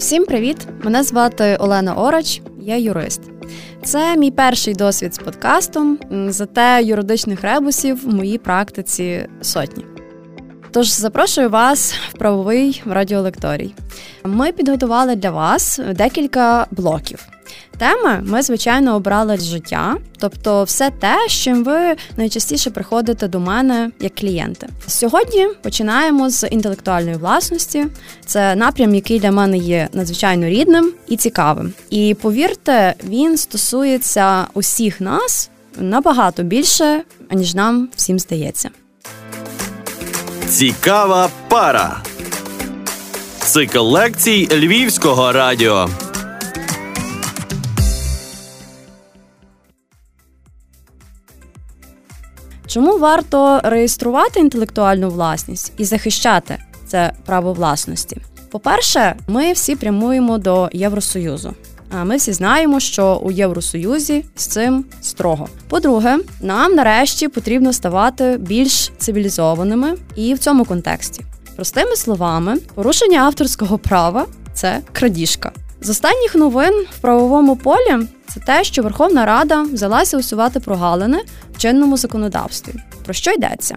Всім привіт! Мене звати Олена Орач, я юрист. Це мій перший досвід з подкастом, зате юридичних ребусів в моїй практиці сотні. Тож запрошую вас в правовий радіолекторій. Ми підготували для вас декілька блоків. Теми ми, звичайно, обрали з життя, тобто все те, з чим ви найчастіше приходите до мене як клієнти. Сьогодні починаємо з інтелектуальної власності. Це напрям, який для мене є надзвичайно рідним і цікавим. І повірте, він стосується усіх нас набагато більше, аніж нам всім здається. Цікава пара. Цикл лекцій Львівського радіо. Чому варто реєструвати інтелектуальну власність і захищати це право власності? По-перше, ми всі прямуємо до Євросоюзу. А ми всі знаємо, що у Євросоюзі з цим строго. По-друге, нам нарешті потрібно ставати більш цивілізованими і в цьому контексті. Простими словами, порушення авторського права це крадіжка. З останніх новин в правовому полі це те, що Верховна Рада взялася усувати прогалини в чинному законодавстві. Про що йдеться?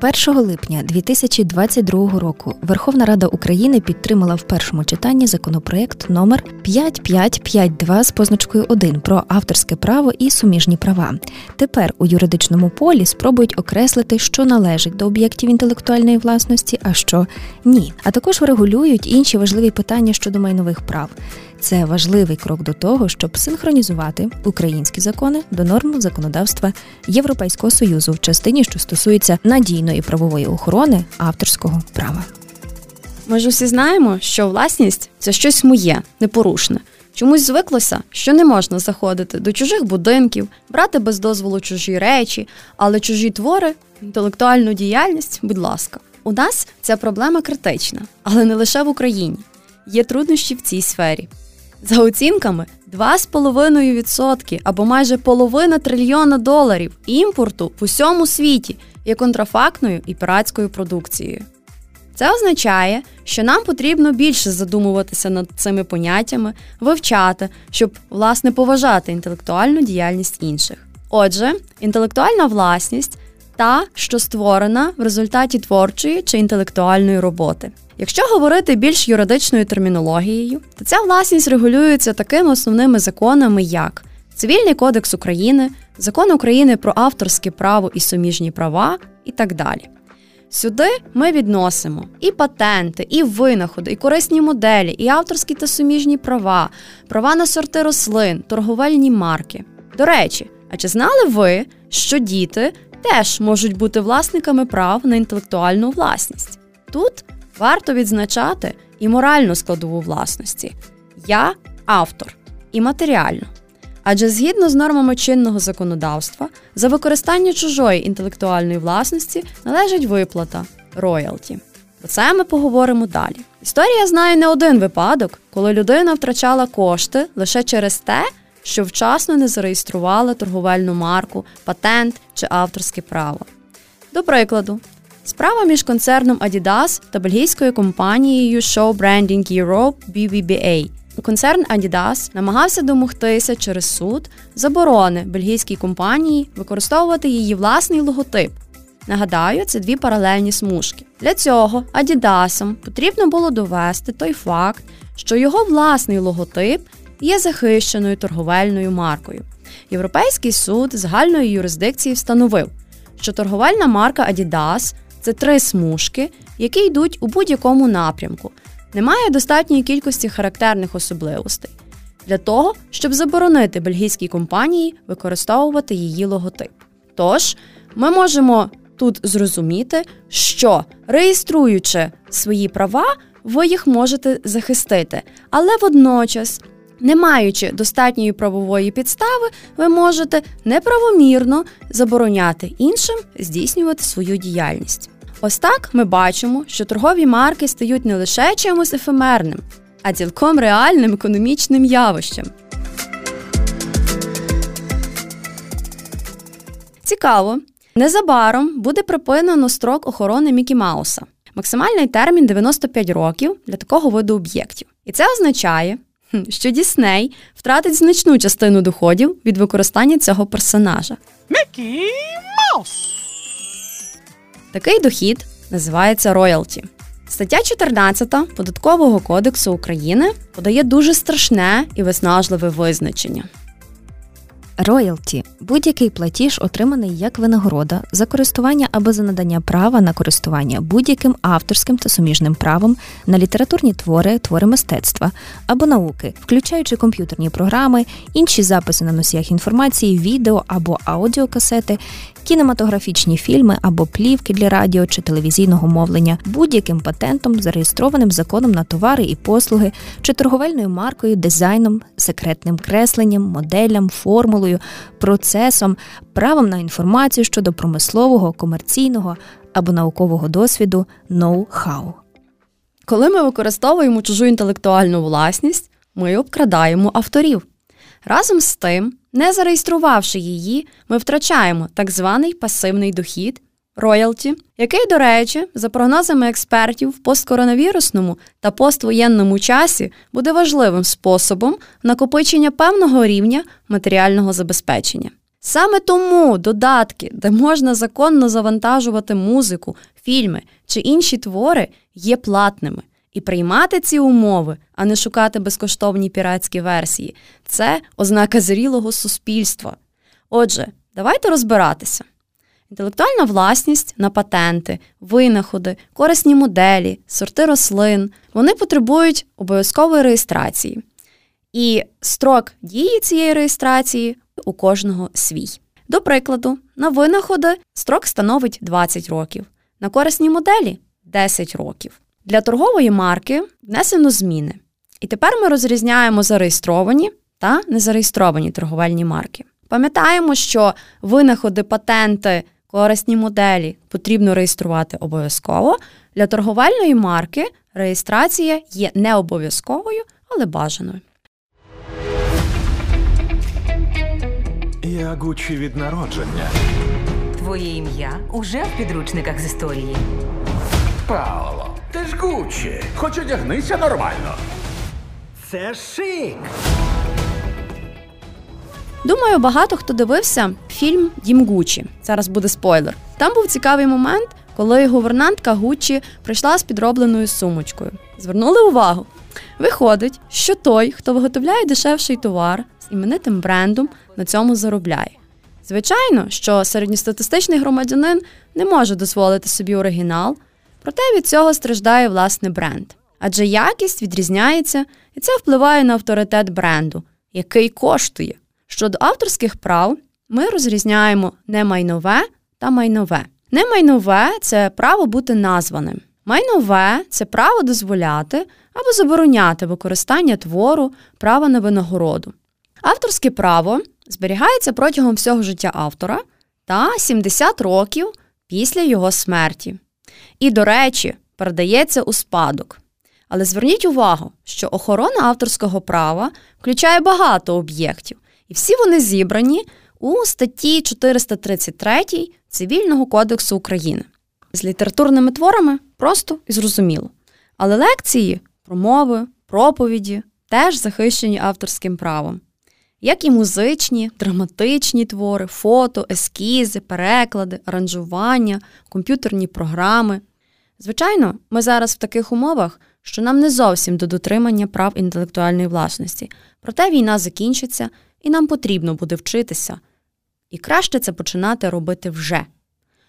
1 липня 2022 року Верховна Рада України підтримала в першому читанні законопроект номер 5552 з позначкою 1 про авторське право і суміжні права. Тепер у юридичному полі спробують окреслити, що належить до об'єктів інтелектуальної власності, а що ні. А також врегулюють інші важливі питання щодо майнових прав. Це важливий крок до того, щоб синхронізувати українські закони до норм законодавства Європейського союзу в частині, що стосується надійної правової охорони авторського права. Ми ж усі знаємо, що власність це щось моє, непорушне. Чомусь звиклося, що не можна заходити до чужих будинків, брати без дозволу чужі речі, але чужі твори, інтелектуальну діяльність, будь ласка, у нас ця проблема критична, але не лише в Україні. Є труднощі в цій сфері. За оцінками, 2,5% або майже половина трильйона доларів імпорту в усьому світі є контрафактною і піратською продукцією. Це означає, що нам потрібно більше задумуватися над цими поняттями, вивчати, щоб власне поважати інтелектуальну діяльність інших. Отже, інтелектуальна власність та, що створена в результаті творчої чи інтелектуальної роботи. Якщо говорити більш юридичною термінологією, то ця власність регулюється такими основними законами, як Цивільний кодекс України, Закон України про авторське право і суміжні права і так далі. Сюди ми відносимо і патенти, і винаходи, і корисні моделі, і авторські та суміжні права, права на сорти рослин, торговельні марки. До речі, а чи знали ви, що діти теж можуть бути власниками прав на інтелектуальну власність? Тут варто відзначати і моральну складову власності я автор і матеріальну. Адже згідно з нормами чинного законодавства, за використання чужої інтелектуальної власності належить виплата роялті. Про це ми поговоримо далі. Історія знає не один випадок, коли людина втрачала кошти лише через те, що вчасно не зареєструвала торговельну марку, патент чи авторське право. До прикладу, Справа між концерном Adidas та бельгійською компанією Show Branding Europe BBBA. Концерн Adidas намагався домогтися через суд заборони бельгійській компанії використовувати її власний логотип. Нагадаю, це дві паралельні смужки. Для цього Адідасам потрібно було довести той факт, що його власний логотип є захищеною торговельною маркою. Європейський суд загальної юрисдикції встановив, що торговельна марка Adidas – це три смужки, які йдуть у будь-якому напрямку. Немає достатньої кількості характерних особливостей для того, щоб заборонити бельгійській компанії використовувати її логотип. Тож, ми можемо тут зрозуміти, що реєструючи свої права, ви їх можете захистити, але водночас. Не маючи достатньої правової підстави, ви можете неправомірно забороняти іншим здійснювати свою діяльність. Ось так ми бачимо, що торгові марки стають не лише чимось ефемерним, а цілком реальним економічним явищем. Цікаво. Незабаром буде припинено строк охорони Мікі Мауса. Максимальний термін 95 років для такого виду об'єктів. І це означає, що Дісней втратить значну частину доходів від використання цього персонажа. Мікі Маус! Такий дохід називається роялті. Стаття 14 Податкового кодексу України подає дуже страшне і виснажливе визначення. Роялті. Будь-який платіж, отриманий як винагорода за користування або за надання права на користування будь-яким авторським та суміжним правом на літературні твори, твори мистецтва або науки, включаючи комп'ютерні програми, інші записи на носіях інформації, відео або аудіокасети, кінематографічні фільми або плівки для радіо чи телевізійного мовлення, будь-яким патентом, зареєстрованим законом на товари і послуги, чи торговельною маркою, дизайном, секретним кресленням, моделям, формулою, процесом, правом на інформацію щодо промислового, комерційного або наукового досвіду ноу-хау. Коли ми використовуємо чужу інтелектуальну власність, ми обкрадаємо авторів. Разом з тим, не зареєструвавши її, ми втрачаємо так званий пасивний дохід роялті, який, до речі, за прогнозами експертів в посткоронавірусному та поствоєнному часі буде важливим способом накопичення певного рівня матеріального забезпечення. Саме тому додатки, де можна законно завантажувати музику, фільми чи інші твори, є платними. І приймати ці умови, а не шукати безкоштовні піратські версії це ознака зрілого суспільства. Отже, давайте розбиратися. Інтелектуальна власність на патенти, винаходи, корисні моделі, сорти рослин вони потребують обов'язкової реєстрації. І строк дії цієї реєстрації у кожного свій. До прикладу, на винаходи строк становить 20 років, на корисні моделі 10 років. Для торгової марки внесено зміни. І тепер ми розрізняємо зареєстровані та незареєстровані торговельні марки. Пам'ятаємо, що винаходи, патенти, корисні моделі потрібно реєструвати обов'язково. Для торговельної марки реєстрація є не обов'язковою, але бажаною. Я Гуччі від народження. Твоє ім'я уже в підручниках з історії. Пауло, ти ж Гуччі. Хоч одягнися нормально. Це шик. Думаю, багато хто дивився фільм Дім Гучі. Зараз буде спойлер. Там був цікавий момент, коли гувернантка Гуччі прийшла з підробленою сумочкою. Звернули увагу. Виходить, що той, хто виготовляє дешевший товар з іменитим брендом, на цьому заробляє. Звичайно, що середньостатистичний громадянин не може дозволити собі оригінал, проте від цього страждає власне бренд. Адже якість відрізняється, і це впливає на авторитет бренду, який коштує. Щодо авторських прав, ми розрізняємо немайнове та майнове. Немайнове це право бути названим. Майнове це право дозволяти або забороняти використання твору, права на винагороду. Авторське право зберігається протягом всього життя автора та 70 років після його смерті. І, до речі, передається у спадок. Але зверніть увагу, що охорона авторського права включає багато об'єктів, і всі вони зібрані у статті 433 Цивільного кодексу України. З літературними творами просто і зрозуміло. Але лекції, промови, проповіді теж захищені авторським правом, як і музичні, драматичні твори, фото, ескізи, переклади, аранжування, комп'ютерні програми. Звичайно, ми зараз в таких умовах, що нам не зовсім до дотримання прав інтелектуальної власності, проте війна закінчиться і нам потрібно буде вчитися. І краще це починати робити вже.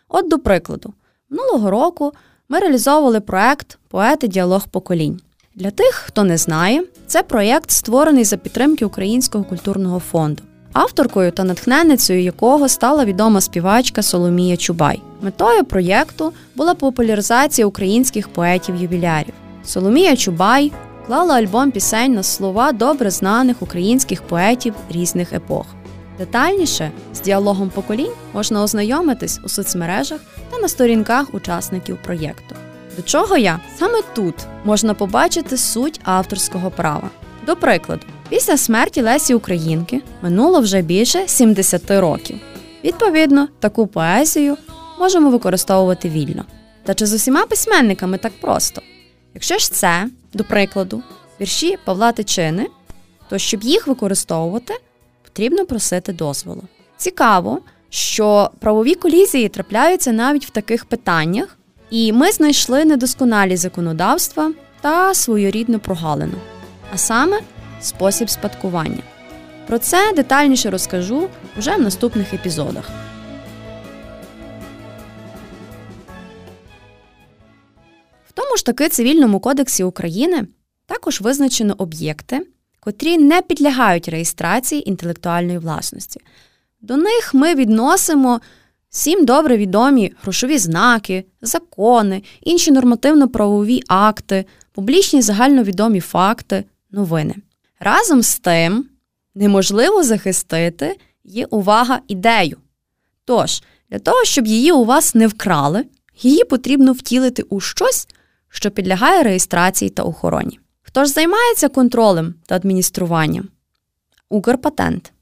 От до прикладу, минулого року ми реалізовували проект Поети діалог поколінь. Для тих, хто не знає, це проєкт створений за підтримки Українського культурного фонду, авторкою та натхненницею якого стала відома співачка Соломія Чубай. Метою проєкту була популяризація українських поетів-ювілярів. Соломія Чубай клала альбом пісень на слова добре знаних українських поетів різних епох. Детальніше з діалогом поколінь можна ознайомитись у соцмережах та на сторінках учасників проєкту. До чого я саме тут можна побачити суть авторського права. До прикладу, після смерті Лесі Українки минуло вже більше 70 років. Відповідно, таку поезію можемо використовувати вільно. Та чи з усіма письменниками так просто? Якщо ж це, до прикладу, вірші Павла Тичини, то щоб їх використовувати, потрібно просити дозволу. Цікаво, що правові колізії трапляються навіть в таких питаннях, і ми знайшли недосконалі законодавства та своєрідну прогалину, а саме спосіб спадкування. Про це детальніше розкажу вже в наступних епізодах. В тому ж таки Цивільному кодексі України також визначено об'єкти, котрі не підлягають реєстрації інтелектуальної власності. До них ми відносимо всім добре відомі грошові знаки, закони, інші нормативно-правові акти, публічні загальновідомі факти, новини. Разом з тим, неможливо захистити є увага ідею. Тож, для того, щоб її у вас не вкрали, її потрібно втілити у щось, що підлягає реєстрації та охороні. Хто ж займається контролем та адмініструванням? Укрпатент.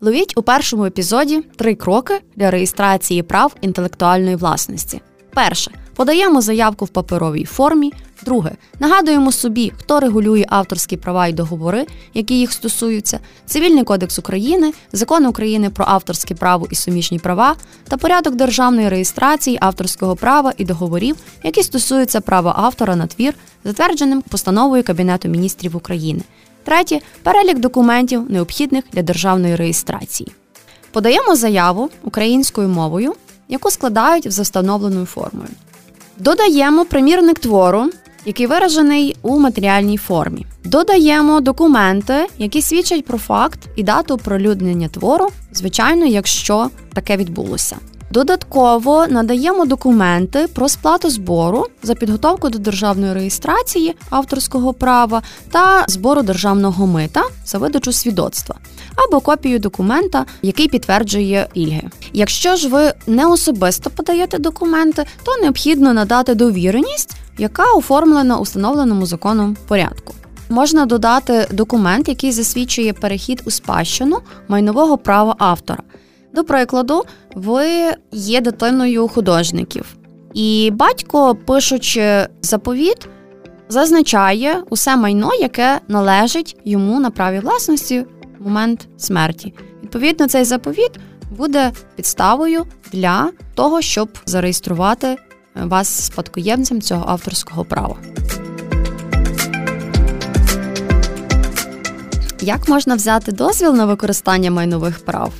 Ловіть у першому епізоді три кроки для реєстрації прав інтелектуальної власності. Перше. Подаємо заявку в паперовій формі. Друге. Нагадуємо собі, хто регулює авторські права і договори, які їх стосуються, Цивільний кодекс України, Закон України про авторське право і суміжні права та порядок державної реєстрації авторського права і договорів, які стосуються права автора на твір, затвердженим постановою Кабінету міністрів України. Третє перелік документів, необхідних для державної реєстрації. Подаємо заяву українською мовою, яку складають за встановленою формою. Додаємо примірник твору, який виражений у матеріальній формі. Додаємо документи, які свідчать про факт і дату оприлюднення твору, звичайно, якщо таке відбулося. Додатково надаємо документи про сплату збору за підготовку до державної реєстрації авторського права та збору державного мита за видачу свідоцтва або копію документа, який підтверджує пільги. Якщо ж ви не особисто подаєте документи, то необхідно надати довіреність, яка оформлена у встановленому законом порядку. Можна додати документ, який засвідчує перехід у спадщину майнового права автора. До прикладу, ви є дитиною художників, і батько, пишучи заповіт, зазначає усе майно, яке належить йому на праві власності в момент смерті. Відповідно, цей заповіт буде підставою для того, щоб зареєструвати вас спадкоємцем цього авторського права. Як можна взяти дозвіл на використання майнових прав?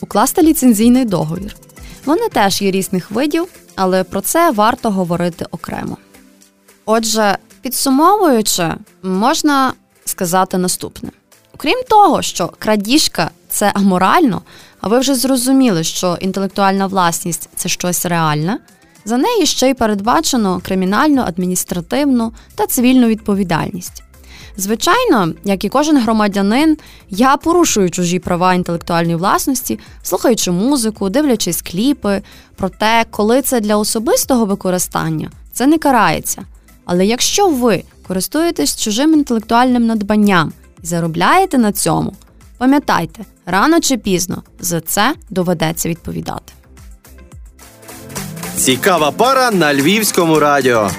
Укласти ліцензійний договір. Вони теж є різних видів, але про це варто говорити окремо. Отже, підсумовуючи, можна сказати наступне: окрім того, що крадіжка це аморально, а ви вже зрозуміли, що інтелектуальна власність це щось реальне, за неї ще й передбачено кримінальну, адміністративну та цивільну відповідальність. Звичайно, як і кожен громадянин, я порушую чужі права інтелектуальної власності, слухаючи музику, дивлячись кліпи. Проте, коли це для особистого використання, це не карається. Але якщо ви користуєтесь чужим інтелектуальним надбанням і заробляєте на цьому, пам'ятайте, рано чи пізно за це доведеться відповідати. Цікава пара на львівському радіо.